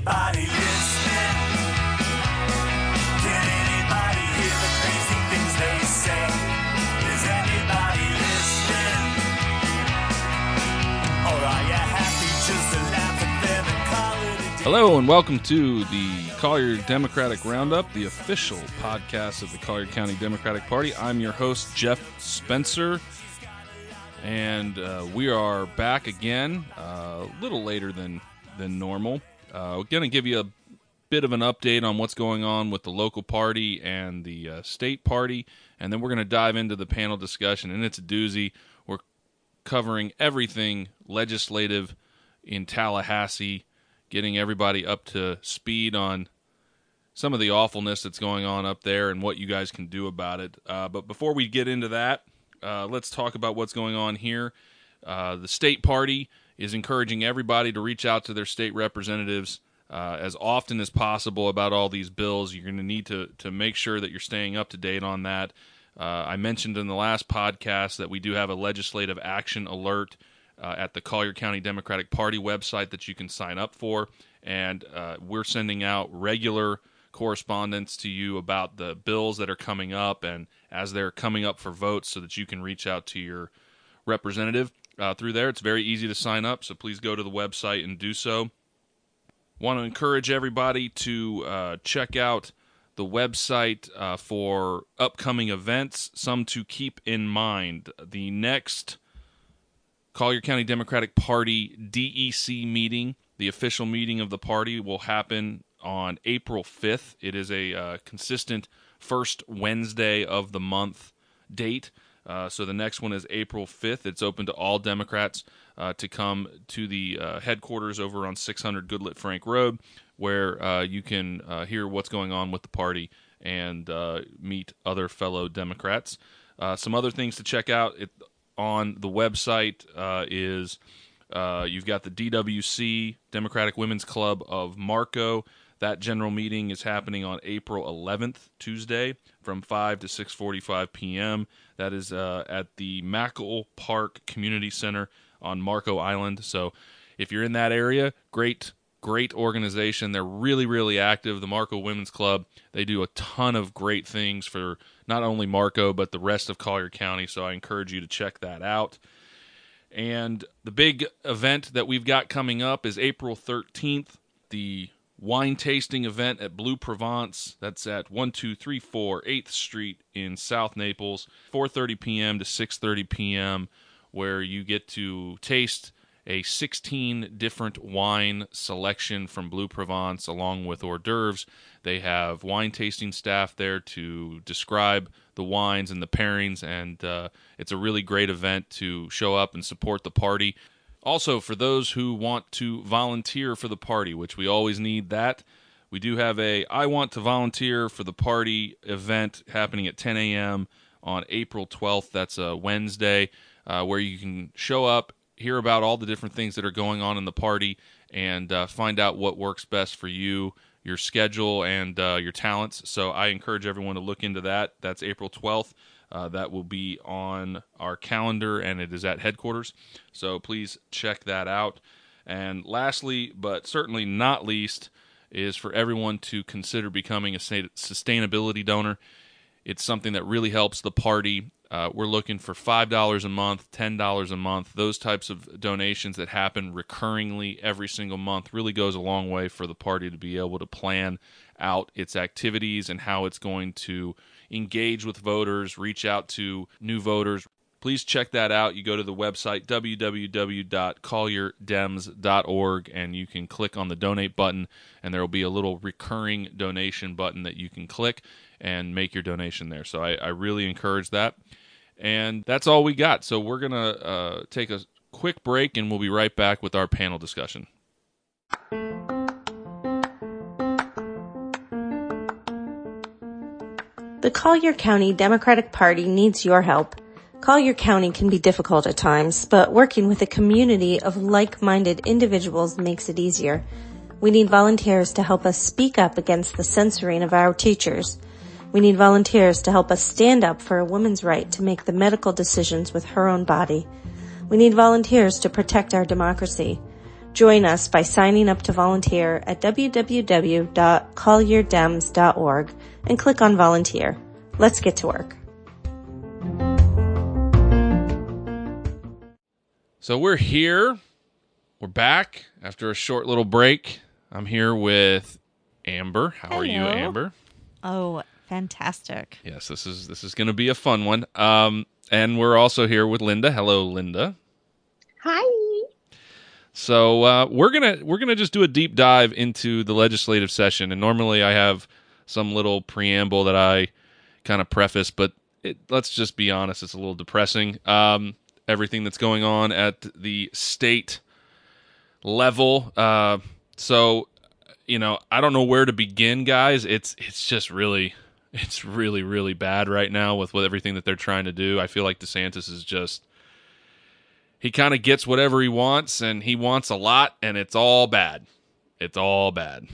anybody? Can anybody hear the crazy things they say? Is anybody listening? Or are you happy just to laugh at them and call it? Hello and welcome to the Collier Democratic Roundup, the official podcast of the Collier County Democratic Party. I'm your host, Jeff Spencer, and uh, we are back again, uh, a little later than than normal. Uh, we're going to give you a bit of an update on what's going on with the local party and the uh, state party, and then we're going to dive into the panel discussion. And it's a doozy. We're covering everything legislative in Tallahassee, getting everybody up to speed on some of the awfulness that's going on up there and what you guys can do about it. Uh, but before we get into that, uh, let's talk about what's going on here. Uh, the state party is encouraging everybody to reach out to their state representatives uh, as often as possible about all these bills. You're going to need to to make sure that you're staying up to date on that. Uh, I mentioned in the last podcast that we do have a legislative action alert uh, at the Collier County Democratic Party website that you can sign up for, and uh, we're sending out regular correspondence to you about the bills that are coming up and as they're coming up for votes so that you can reach out to your representative uh, through there. It's very easy to sign up, so please go to the website and do so. Want to encourage everybody to uh, check out the website uh, for upcoming events, some to keep in mind. The next Collier County Democratic Party DEC meeting, the official meeting of the party, will happen on April 5th. It is a uh, consistent first Wednesday of the month date. Uh, so the next one is April 5th. It's open to all Democrats uh, to come to the uh, headquarters over on 600 Goodlette Frank Road, where uh, you can uh, hear what's going on with the party and meet other fellow Democrats. some other things to check out it, on the website is you've got the DWC Democratic Women's Club of Marco. That general meeting is happening on April 11th, Tuesday, from 5 to 6:45 p.m. That is uh, at the Mackle Park Community Center on Marco Island. So, if you're in that area, great, great organization. They're really, really active. The Marco Women's Club. They do a ton of great things for not only Marco but the rest of Collier County. So, I encourage you to check that out. And the big event that we've got coming up is April 13th. The wine tasting event at Bleu Provence. That's at 1234 8th Street in South Naples, 4:30 p.m. to 6:30 p.m. where you get to taste a 16 different wine selection from Bleu Provence along with hors d'oeuvres. They have wine tasting staff there to describe the wines and the pairings, and uh, it's a really great event to show up and support the party. Also, for those who want to volunteer for the party, which we always need that, we do have a I want to volunteer for the party event happening at 10 a.m. on April 12th. That's a Wednesday, uh, where you can show up, hear about all the different things that are going on in the party, and uh, find out what works best for you, your schedule, and uh, your talents. So I encourage everyone to look into that. That's April 12th. Uh, that will be on our calendar and it is at headquarters. So please check that out. And lastly, but certainly not least, is for everyone to consider becoming a sustainability donor. It's something that really helps the party. Uh, we're looking for $5 a month, $10 a month. Those types of donations that happen recurringly every single month really goes a long way for the party to be able to plan out its activities and how it's going to engage with voters, reach out to new voters. Please check that out. You go to the website www.collierdems.org and you can click on the donate button, and there will be a little recurring donation button that you can click and make your donation there. So I, I really encourage that. And that's all we got. So we're going to uh, take a quick break and we'll be right back with our panel discussion. The Collier County Democratic Party needs your help. Collier County can be difficult at times, but working with a community of like-minded individuals makes it easier. We need volunteers to help us speak up against the censoring of our teachers. We need volunteers to help us stand up for a woman's right to make the medical decisions with her own body. We need volunteers to protect our democracy. Join us by signing up to volunteer at www.collierdems.org and click on volunteer. Let's get to work. So we're here. We're back after a short little break. I'm here with Amber. How are you, Amber? Oh, fantastic. Yes, this is this is going to be a fun one. Um, and we're also here with Linda. Hello, Linda. Hi. So uh, we're gonna we're gonna just do a deep dive into the legislative session, and normally I have some little preamble that I kind of preface, but it, let's just be honest, it's a little depressing. Um, everything that's going on at the state level. Uh, so you know, I don't know where to begin, guys. It's it's just really it's really really bad right now with everything that they're trying to do. I feel like DeSantis is just he kind of gets whatever he wants and he wants a lot and it's all bad. It's all bad.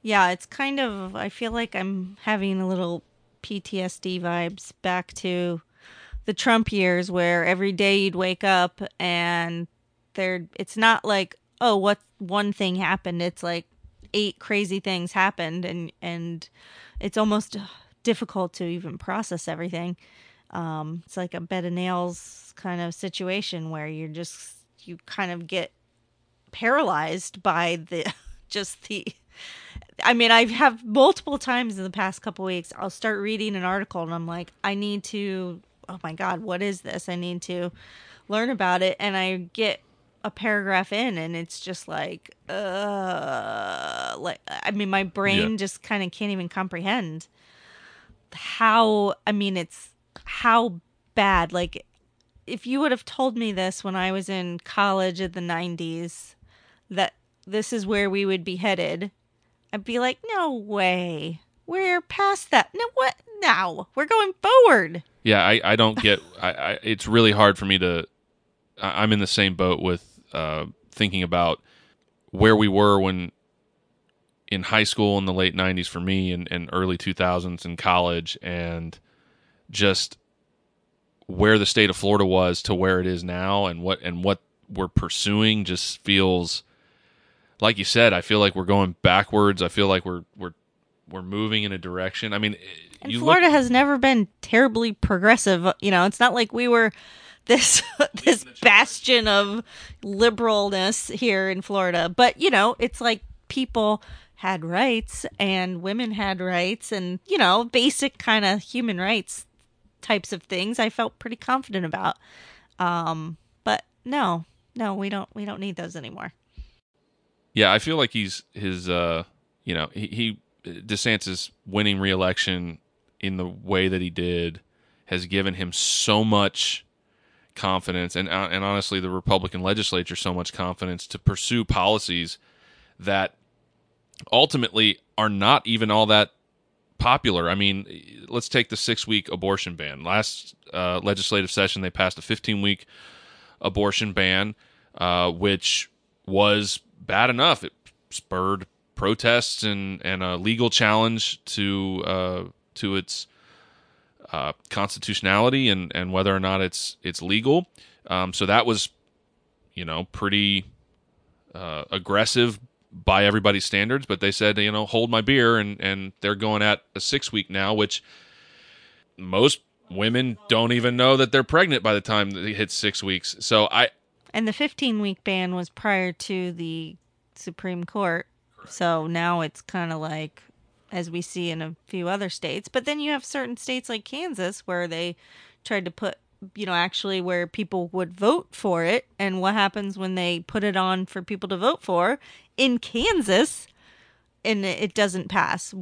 Yeah, it's kind of, I feel like I'm having a little PTSD vibes back to the Trump years where every day you'd wake up and there, it's not like, oh, what one thing happened. It's like eight crazy things happened and, and it's almost difficult to even process everything. Um, it's like a bed of nails kind of situation where you're just, you kind of get paralyzed by the just the I mean, I have multiple times in the past couple weeks, I'll start reading an article and I'm like, I need to, oh my God, what is this? I need to learn about it. And I get a paragraph in and it's just like, uh, like, I mean, my brain Yeah. just kind of can't even comprehend how, I mean, it's how bad. Like, if you would have told me this when I was in college in the 90s, that this is where we would be headed, I'd be like, no way. We're past that. No, what? Now we're going forward. Yeah, I, I don't get. I, I it's really hard for me to. I, I'm in the same boat with uh, thinking about where we were when in high school in the late '90s for me and, and early 2000s in college, and just where the state of Florida was to where it is now, and what and what we're pursuing just feels like you said. I feel like we're going backwards. I feel like we're we're we're moving in a direction. I mean, And you Florida look, has never been terribly progressive. You know, it's not like we were this this bastion of liberalness here in Florida. But you know, it's like people had rights and women had rights and you know, basic kind of human rights types of things. I felt pretty confident about. Um, but no, no, we don't we don't need those anymore. Yeah, I feel like he's his. uh You know, he, he DeSantis winning re-election in the way that he did has given him so much confidence, and uh, and honestly, the Republican legislature so much confidence to pursue policies that ultimately are not even all that popular. I mean, let's take the six-week abortion ban. Last uh, legislative session, they passed a 15-week abortion ban, uh, which was bad enough. It spurred protests and, and a legal challenge to uh, to its uh, constitutionality and, and whether or not it's it's legal. Um, so that was, you know, pretty uh, aggressive by everybody's standards. But they said, you know, hold my beer, and and they're going at a six week now, which most women don't even know that they're pregnant by the time they hit six weeks. So I And the 15 week ban was prior to the Supreme Court. So now it's kind of like, as we see in a few other states. But then you have certain states like Kansas where they tried to put, you know, actually where people would vote for it. And what happens when they put it on for people to vote for in Kansas and it it doesn't pass.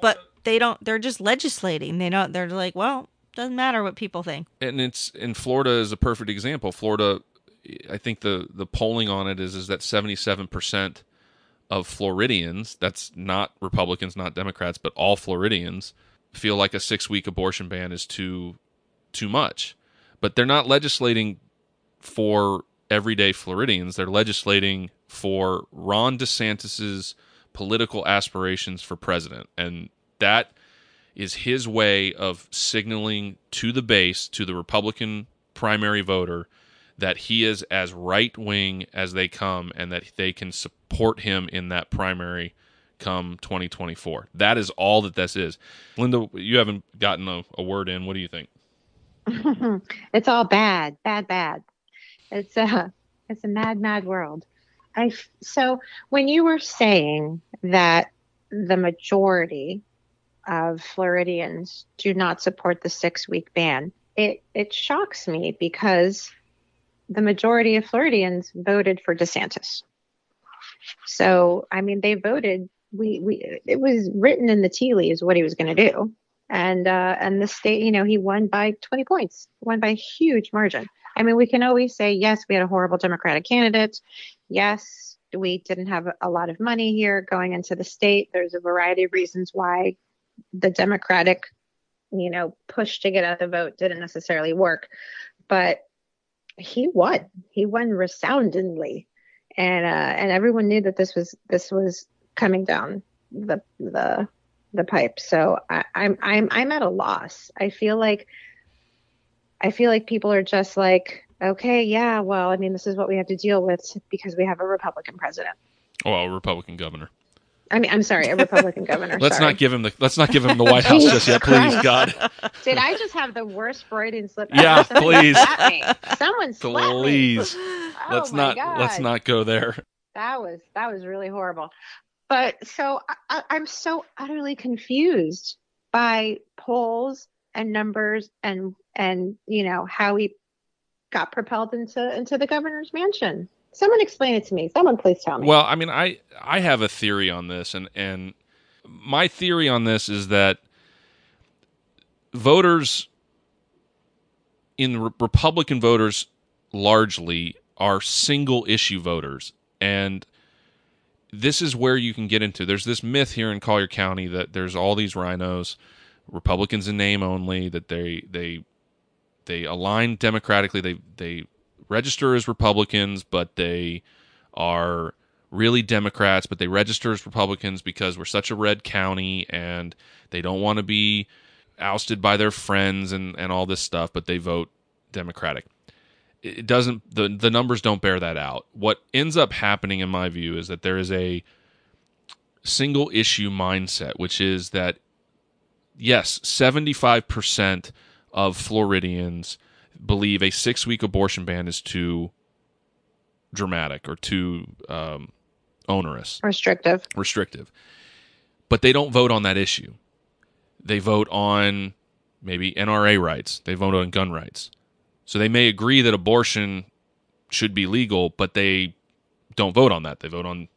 But they don't, they're just legislating. They don't, they're like, well, doesn't matter what people think. and it's in Florida is a perfect example. Florida, I think the the polling on it is is that seventy seven percent of Floridians, that's not Republicans, not Democrats, but all Floridians, feel like a six week abortion ban is too too much. But they're not legislating for everyday Floridians. They're legislating for Ron DeSantis's political aspirations for president, and that is his way of signaling to the base, to the Republican primary voter, that he is as right wing as they come and that they can support him in that primary come 2024. That is all that this is. Linda, you haven't gotten a, a word in. What do you think? it's all bad, bad, bad. It's a it's a mad, mad world. I so when you were saying that the majority of Floridians do not support the six week ban, it it shocks me because the majority of Floridians voted for DeSantis. So I mean, they voted. We we it was written in the tea leaves what he was going to do, and uh, and the state, you know, he won by 20 points, won by a huge margin. I mean, we can always say yes, we had a horrible Democratic candidate. Yes, we didn't have a lot of money here going into the state. There's a variety of reasons why the Democratic, you know, push to get out the vote didn't necessarily work, but he won. He won resoundingly, and uh, and everyone knew that this was this was coming down the the the pipe. So I, I'm I'm I'm at a loss. I feel like I feel like people are just like, okay, yeah, well, I mean, this is what we have to deal with because we have a Republican president. Well, a Republican governor. I mean, I'm sorry, a Republican governor. Let's sorry. not give him the let's not give him the White House just yet, please. God. Did I just have the worst Freudian slip? Yeah, please. Someone. Please. Oh let's not let's not go there. That was that was really horrible. But so I, I'm so utterly confused by polls and numbers and and you know how he got propelled into into the governor's mansion. Someone explain it to me. Someone please tell me. Well, I mean, I I have a theory on this, and and my theory on this is that voters in re- Republican voters largely are single issue voters, and this is where you can get into. There's this myth here in Collier County that there's all these RINOs, Republicans in name only, that they they they align democratically. They they register as Republicans, but they are really Democrats, but they register as Republicans because we're such a red county and they don't want to be ousted by their friends and, and all this stuff, but they vote Democratic. It doesn't the the numbers don't bear that out. What ends up happening in my view is that there is a single issue mindset, which is that yes, 75% of Floridians believe a six week abortion ban is too dramatic or too um, onerous, Restrictive. restrictive. But they don't vote on that issue. They vote on maybe NRA rights, they vote on gun rights. So they may agree that abortion should be legal, but they don't vote on that. They vote on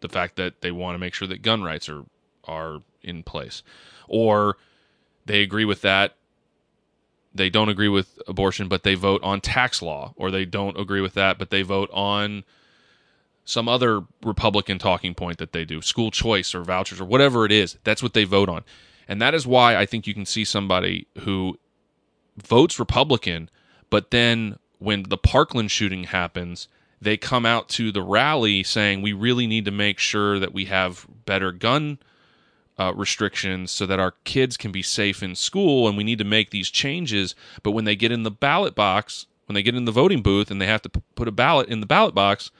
the fact that they want to make sure that gun rights are are in place. Or they agree with that they don't agree with abortion, but they vote on tax law, or they don't agree with that, but they vote on some other Republican talking point that they do, school choice or vouchers or whatever it is. That's what they vote on. And that is why I think you can see somebody who votes Republican, but then when the Parkland shooting happens, they come out to the rally saying we really need to make sure that we have better gun uh, restrictions so that our kids can be safe in school and we need to make these changes. But when they get in the ballot box when they get in the voting booth and they have to p- put a ballot in the ballot box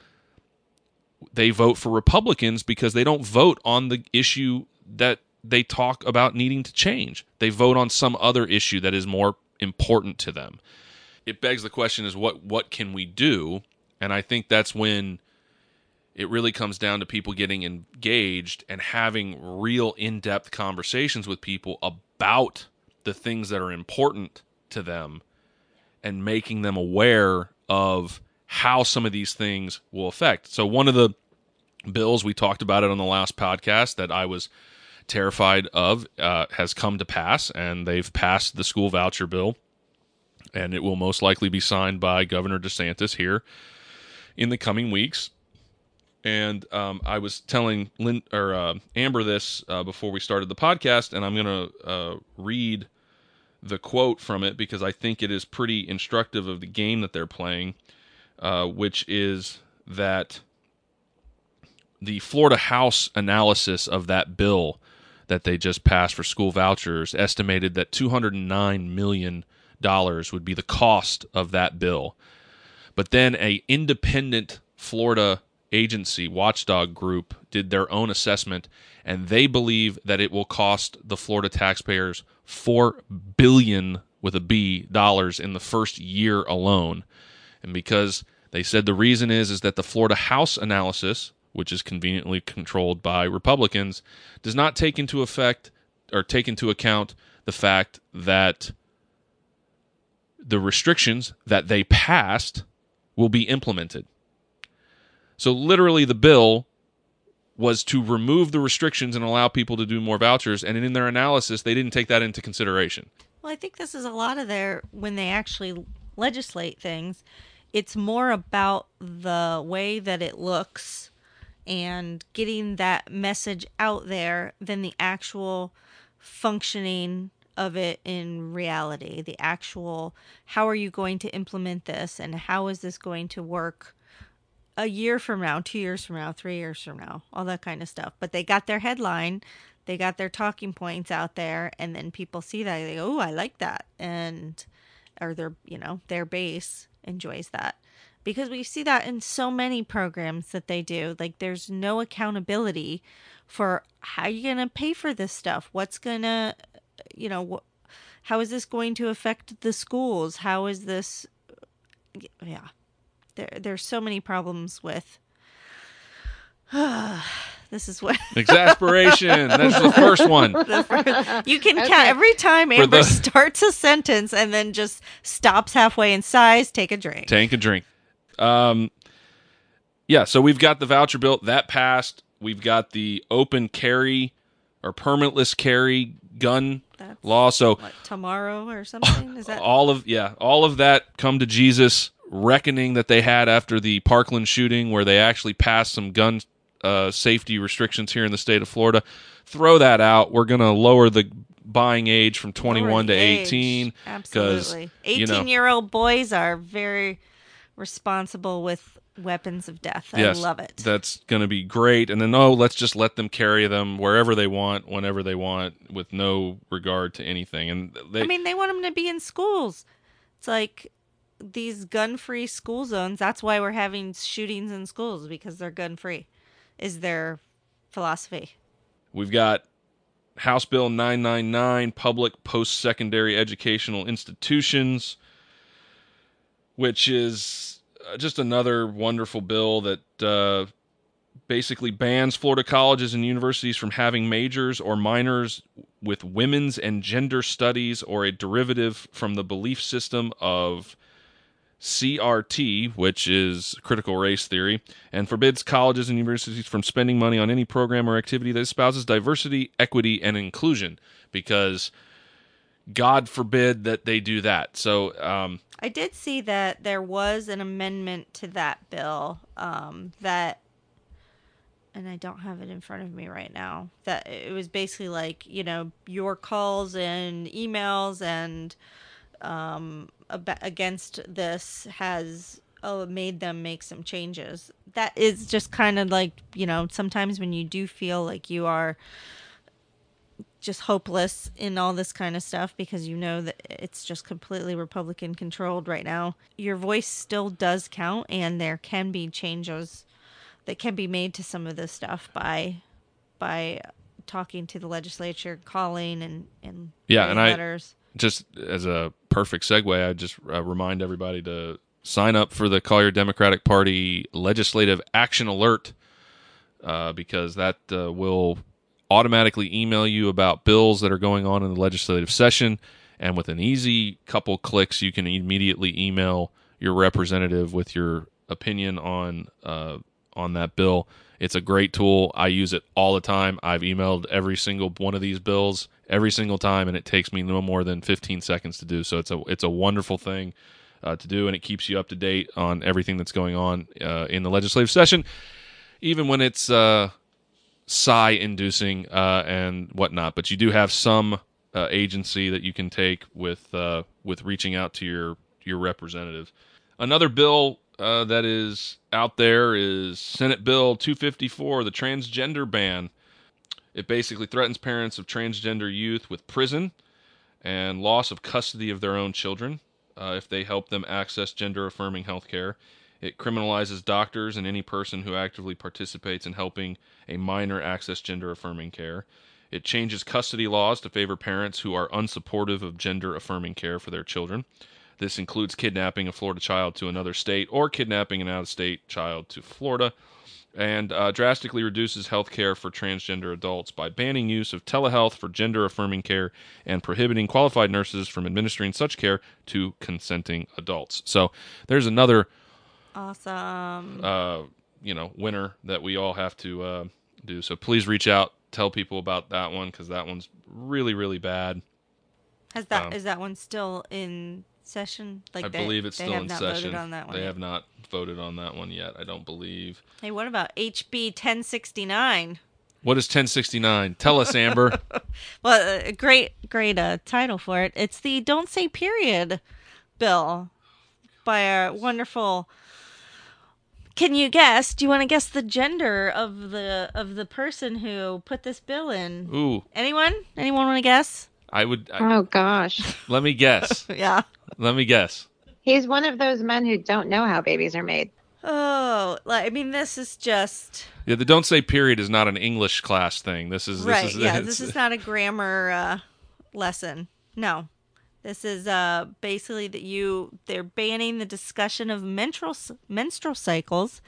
they vote for republicans because they don't vote on the issue that they talk about needing to change. They vote on some other issue that is more important to them it begs the question is what what can we do and i think that's when it really comes down to people getting engaged and having real in-depth conversations with people about the things that are important to them and making them aware of how some of these things will affect. So one of the bills we talked about it on the last podcast that I was terrified of uh, has come to pass, and they've passed the school voucher bill, and it will most likely be signed by Governor DeSantis here in the coming weeks. And um, I was telling Lynn or uh, Amber this uh, before we started the podcast, and I'm going to uh, read the quote from it because I think it is pretty instructive of the game that they're playing, uh, which is that the Florida House analysis of that bill that they just passed for school vouchers estimated that 209 million dollars would be the cost of that bill. But then a independent Florida agency, watchdog group, did their own assessment, and they believe that it will cost the Florida taxpayers four billion with a B dollars in the first year alone. And because they said the reason is is that the Florida House analysis, which is conveniently controlled by Republicans, does not take into effect or take into account the fact that the restrictions that they passed will be implemented. So literally the bill was to remove the restrictions and allow people to do more vouchers and in their analysis they didn't take that into consideration. Well, I think this is a lot of their when they actually legislate things, it's more about the way that it looks and getting that message out there than the actual functioning of it in reality. The actual how are you going to implement this and how is this going to work a year from now, 2 years from now, 3 years from now, all that kind of stuff. But they got their headline they got their talking points out there and then people see that they go oh i like that and or their you know their base enjoys that because we see that in so many programs that they do like there's no accountability for how you're going to pay for this stuff what's going to you know wh- how is this going to affect the schools how is this yeah there there's so many problems with this is what Exasperation. That's the first one. you can Okay. count every time Amber the- starts a sentence and then just stops halfway and sighs, take a drink. Take a drink. Um, yeah, so we've got the voucher bill that passed. We've got the open carry or permitless carry gun That's law. So what, tomorrow or something? Is that all of yeah, all of that come to Jesus reckoning that they had after the Parkland shooting, where they actually passed some gun uh, safety restrictions here in the state of Florida. Throw that out. We're going to lower the buying age from 21 lower to age? 18 Absolutely. you know- 18 year old boys are very responsible with weapons of death. Yes, I love it. That's going to be great. And then, oh, let's just let them carry them wherever they want, whenever they want, with no regard to anything. And they, I mean, they want them to be in schools. It's like these gun free school zones. That's why we're having shootings in schools because they're gun free, is their philosophy. we've got House Bill 999, public post secondary educational institutions, which is just another wonderful bill that uh, basically bans Florida colleges and universities from having majors or minors with women's and gender studies or a derivative from the belief system of CRT, which is critical race theory, and forbids colleges and universities from spending money on any program or activity that espouses diversity, equity, and inclusion, because God forbid that they do that. So, um, I did see that there was an amendment to that bill um, that, and I don't have it in front of me right now. That it was basically like you know your calls and emails and um, ab- against this has uh, made them make some changes. That is just kind of like you know sometimes when you do feel like you are just hopeless in all this kind of stuff because you know that it's just completely Republican controlled right now. Your voice still does count, and there can be changes that can be made to some of this stuff by by talking to the legislature, calling and and Yeah, and I- just as a perfect segue, I just uh, remind everybody to sign up for the Collier Democratic Party Legislative Action Alert uh, because that uh, will automatically email you about bills that are going on in the legislative session. And with an easy couple clicks, you can immediately email your representative with your opinion on uh, on that bill. It's a great tool. I use it all the time. I've emailed every single one of these bills every single time, and it takes me no more than 15 seconds to do. So it's a it's a wonderful thing uh, to do, and it keeps you up to date on everything that's going on uh, in the legislative session, even when it's uh, sigh inducing uh, and whatnot. But you do have some uh, agency that you can take with uh, with reaching out to your your representative. Another bill uh, that is out there is Senate Bill 254, the transgender ban. It basically threatens parents of transgender youth with prison and loss of custody of their own children. uh, if they help them access gender affirming health care. It criminalizes doctors and any person who actively participates in helping a minor access gender affirming care. It changes custody laws to favor parents who are unsupportive of gender affirming care for their children. This includes kidnapping a Florida child to another state or kidnapping an out of state child to Florida, and uh, drastically reduces health care for transgender adults by banning use of telehealth for gender affirming care and prohibiting qualified nurses from administering such care to consenting adults. So there's another Awesome. uh, you know winner that we all have to uh, do. So please reach out, tell people about that one because that one's really really bad. Has that um, is that one still in session? Like I they- believe it's they still have in not session. Voted on that one they yet. have not voted on that one yet. I don't believe. Hey, what about HB 1069? What is 1069? Tell us, Amber. Well, a great, great uh, title for it. It's the "Don't Say Period" bill by a wonderful. Can you guess? Do you want to guess the gender of the of the person who put this bill in? Ooh, Anyone? Anyone want to guess? I would. I, Oh gosh. let me guess. Yeah. let me guess. He's one of those men who don't know how babies are made. Oh, like, I mean, this is just Yeah, the don't say period is not an English class thing. This is this right. is yeah, this is not a grammar uh, lesson. No, this is uh, basically that you they're banning the discussion of menstrual menstrual cycles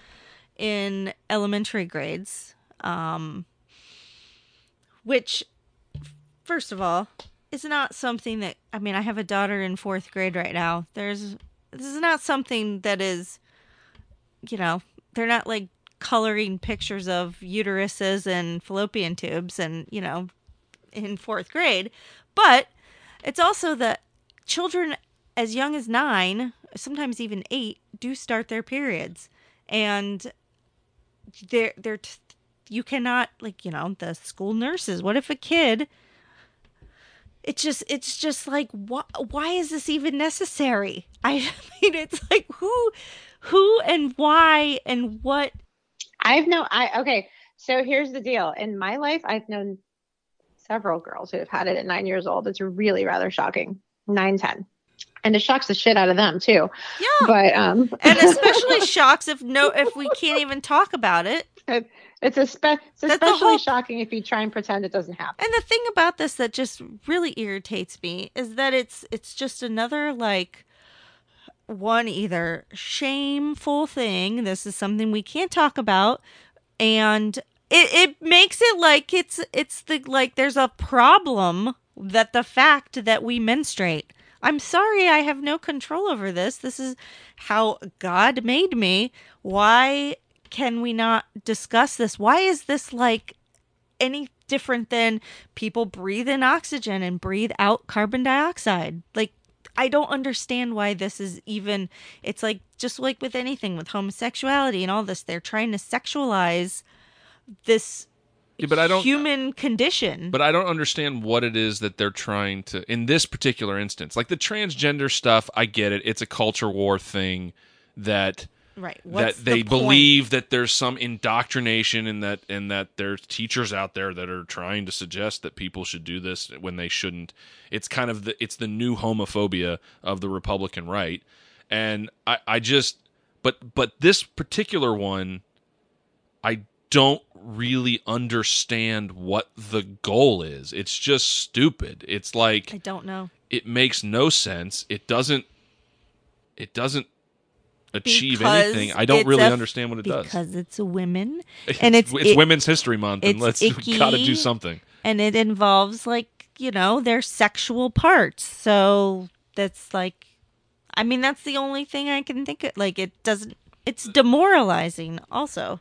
in elementary grades, um, which, first of all, is not something that I mean. I have a daughter in fourth grade right now. There's this is not something that is, you know, they're not like coloring pictures of uteruses and fallopian tubes and you know in fourth grade but it's also that children as young as nine sometimes even eight do start their periods. And they're they're t- you cannot like you know the school nurses what if a kid it's just it's just like why, why is this even necessary? I mean it's like who who and why and what? I've known I okay, so here's the deal. In my life, I've known several girls who have had it at nine years old. It's really rather shocking. Nine, ten. And it shocks the shit out of them too. yeah But um and especially shocks if no if we can't even talk about it it's, espe- it's especially whole- shocking if you try and pretend it doesn't happen. and the thing about this that just really irritates me is that it's it's just another like one either shameful thing this is something we can't talk about and it, it makes it like it's it's the like there's a problem that the fact that we menstruate. I'm sorry i have no control over this. This is how god made me. Why can we not discuss this? Why is this like any different than people breathe in oxygen and breathe out carbon dioxide. Like I don't understand why this is even it's like just like with anything with homosexuality and all this they're trying to sexualize this Yeah, but I don't. human condition. But I don't understand what it is that they're trying to in this particular instance. Like the transgender stuff, I get it. It's a culture war thing that right. What's that they the believe that there's some indoctrination and that and that there's teachers out there that are trying to suggest that people should do this when they shouldn't. It's kind of the it's the new homophobia of the Republican right. And I, I just but but this particular one I don't really understand what the goal is. It's just stupid. It's like I don't know. it makes no sense. It doesn't it doesn't achieve Because anything. I don't really a- understand what it does. Because it's women and it's it's it- Women's History Month, and it's let's got to do something. and it involves like you know their sexual parts so that's like i mean that's the only thing i can think of like it doesn't it's demoralizing also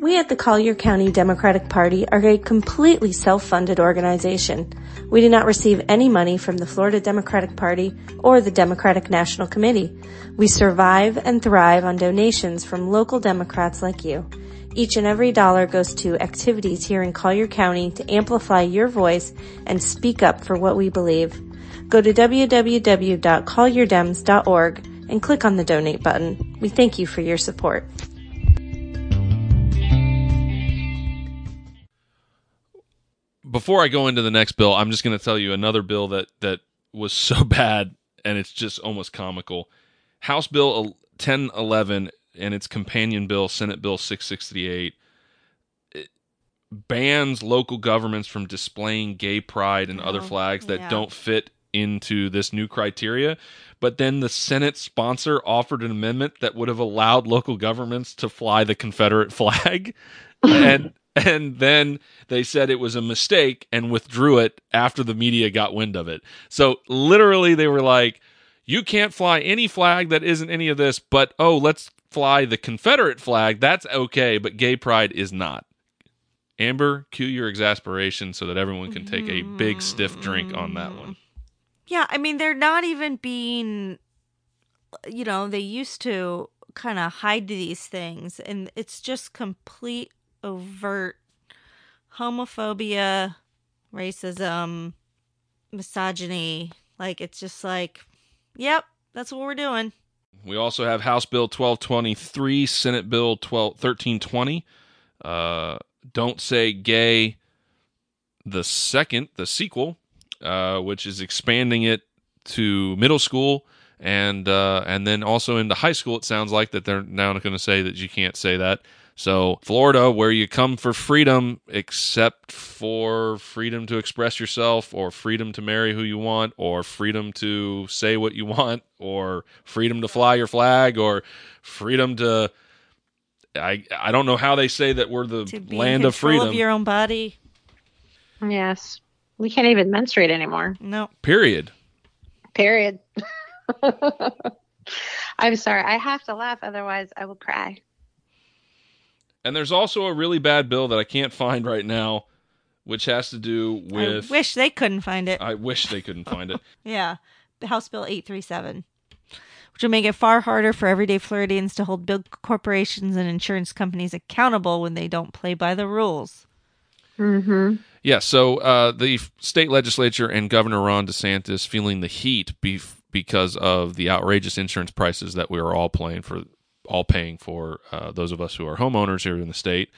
We at the Collier County Democratic Party are a completely self-funded organization. We do not receive any money from the Florida Democratic Party or the Democratic National Committee. We survive and thrive on donations from local Democrats like you. Each and every dollar goes to activities here in Collier County to amplify your voice and speak up for what we believe. Go to www.collierdems.org and click on the donate button. We thank you for your support. Before I go into the next bill, I'm just going to tell you another bill that that was so bad and it's just almost comical. House Bill 1011 and its companion bill, Senate Bill 668, it eh, bans local governments from displaying gay pride and other Oh, flags that yeah. don't fit into this new criteria. But then the Senate sponsor offered an amendment that would have allowed local governments to fly the Confederate flag. and and then they said it was a mistake and withdrew it after the media got wind of it. So literally they were like you can't fly any flag that isn't any of this, but oh, let's fly the Confederate flag. That's okay, but gay pride is not. Amber, cue your exasperation so that everyone can take a big stiff drink on that one. Mm. Yeah, I mean they're not even being you know, they used to kind of hide these things and it's just complete overt homophobia, racism, misogyny. Like it's just like, yep, that's what we're doing. We also have House Bill 1223, Senate Bill 12, 1320. Uh, Don't Say Gay, the second, the sequel, uh, which is expanding it to middle school and uh, and then also into high school. It sounds like that they're now going to say that you can't say that. So Florida, where you come for freedom, except for freedom to express yourself, or freedom to marry who you want, or freedom to say what you want, or freedom to fly your flag, or freedom to. I I don't know how they say that we're the To be land in of control freedom. of your own body. Yes. We can't even menstruate anymore. No. period. Period. I'm sorry. I have to laugh, otherwise I will cry. And there's also a really bad bill that I can't find right now, which has to do with. I wish they couldn't find it. I wish they couldn't find it. Yeah. House Bill 837, which will make it far harder for everyday Floridians to hold big corporations and insurance companies accountable when they don't play by the rules. Mm-hmm. Yeah, so uh, the state legislature and Governor Ron DeSantis feeling the heat bef- because of the outrageous insurance prices that we are all paying for, all paying for uh, those of us who are homeowners here in the state,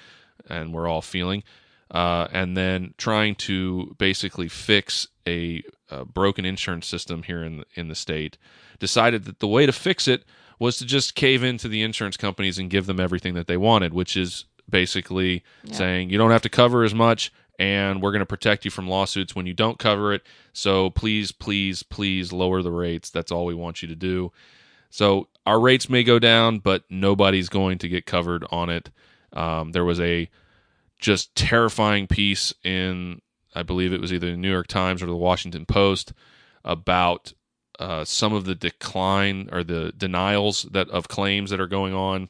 and we're all feeling, uh, and then trying to basically fix a, uh broken insurance system here in the, in the state, decided that the way to fix it was to just cave into the insurance companies and give them everything that they wanted, which is basically saying you don't have to cover as much and we're going to protect you from lawsuits when you don't cover it. So please, please, please lower the rates. That's all we want you to do. So our rates may go down, but nobody's going to get covered on it. Um, there was a just terrifying piece in, I believe it was either the New York Times or the Washington Post about uh, some of the decline or the denials that of claims that are going on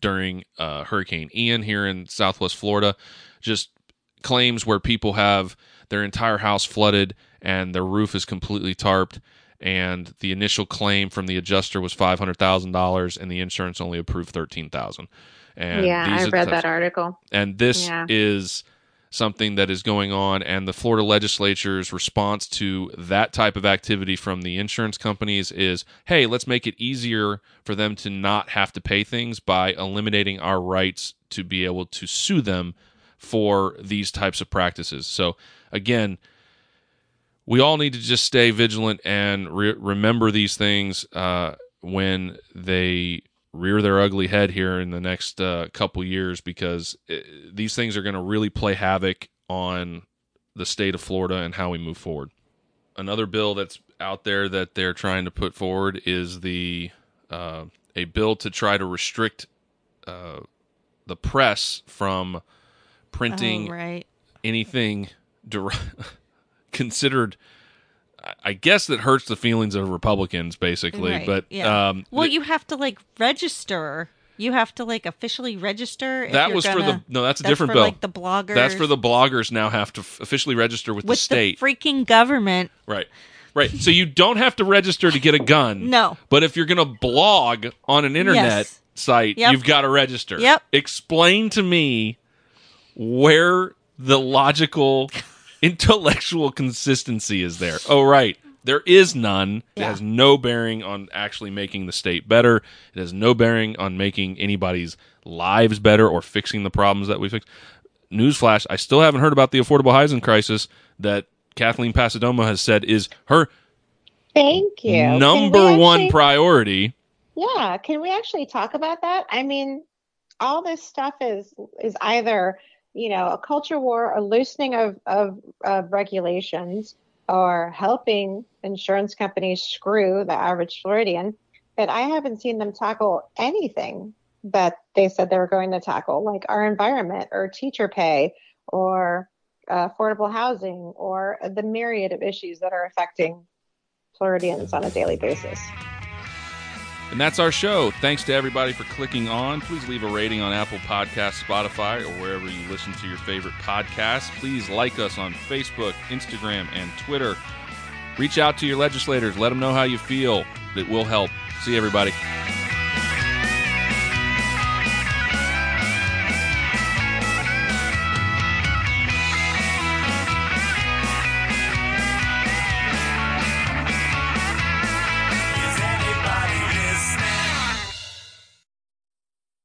during uh, Hurricane Ian here in Southwest Florida. Just claims where people have their entire house flooded and their roof is completely tarped. And the initial claim from the adjuster was five hundred thousand dollars, and the insurance only approved thirteen thousand. And yeah, I read that article. and this Yeah. is something that is going on and the Florida legislature's response to that type of activity from the insurance companies is hey let's make it easier for them to not have to pay things by eliminating our rights to be able to sue them for these types of practices so again we all need to just stay vigilant and re- remember these things uh, when they rear their ugly head here in the next uh, couple years because uh these things are going to really play havoc on the state of Florida and how we move forward. Another bill that's out there that they're trying to put forward is the uh, a bill to try to restrict uh, the press from printing Oh, right. anything der- considered I- guess that hurts the feelings of Republicans basically, Right, but yeah. um Well, you have to like register. You have to like officially register. if that was for the no, that's a that's different for, bill. Like the bloggers. that's for the bloggers now have to f- officially register with, with the state. freaking government. right. Right. So you don't have to register to get a gun. No. But if you're going to blog on an internet Yes. site, Yep. you've got to register. Yep. Explain to me where the logical intellectual consistency is there. Oh right. There is none. It has no bearing on actually making the state better. It has no bearing on making anybody's lives better or fixing the problems that we fix. newsflash, I still haven't heard about the affordable housing crisis that Kathleen Passidomo has said is her Thank you. Number we one priority. Yeah, can we actually talk about that? I mean, all this stuff is is either you know a culture war, a loosening of of, of regulations, or helping insurance companies screw the average Floridian. But I haven't seen them tackle anything that they said they were going to tackle, like our environment or teacher pay or uh, affordable housing or the myriad of issues that are affecting Floridians on a daily basis. And that's our show. Thanks to everybody for clicking on. Please leave a rating on Apple Podcasts, Spotify, or wherever you listen to your favorite podcasts. Please like us on Facebook, Instagram, and Twitter. Reach out to your legislators. Let them know how you feel. It will help. See everybody.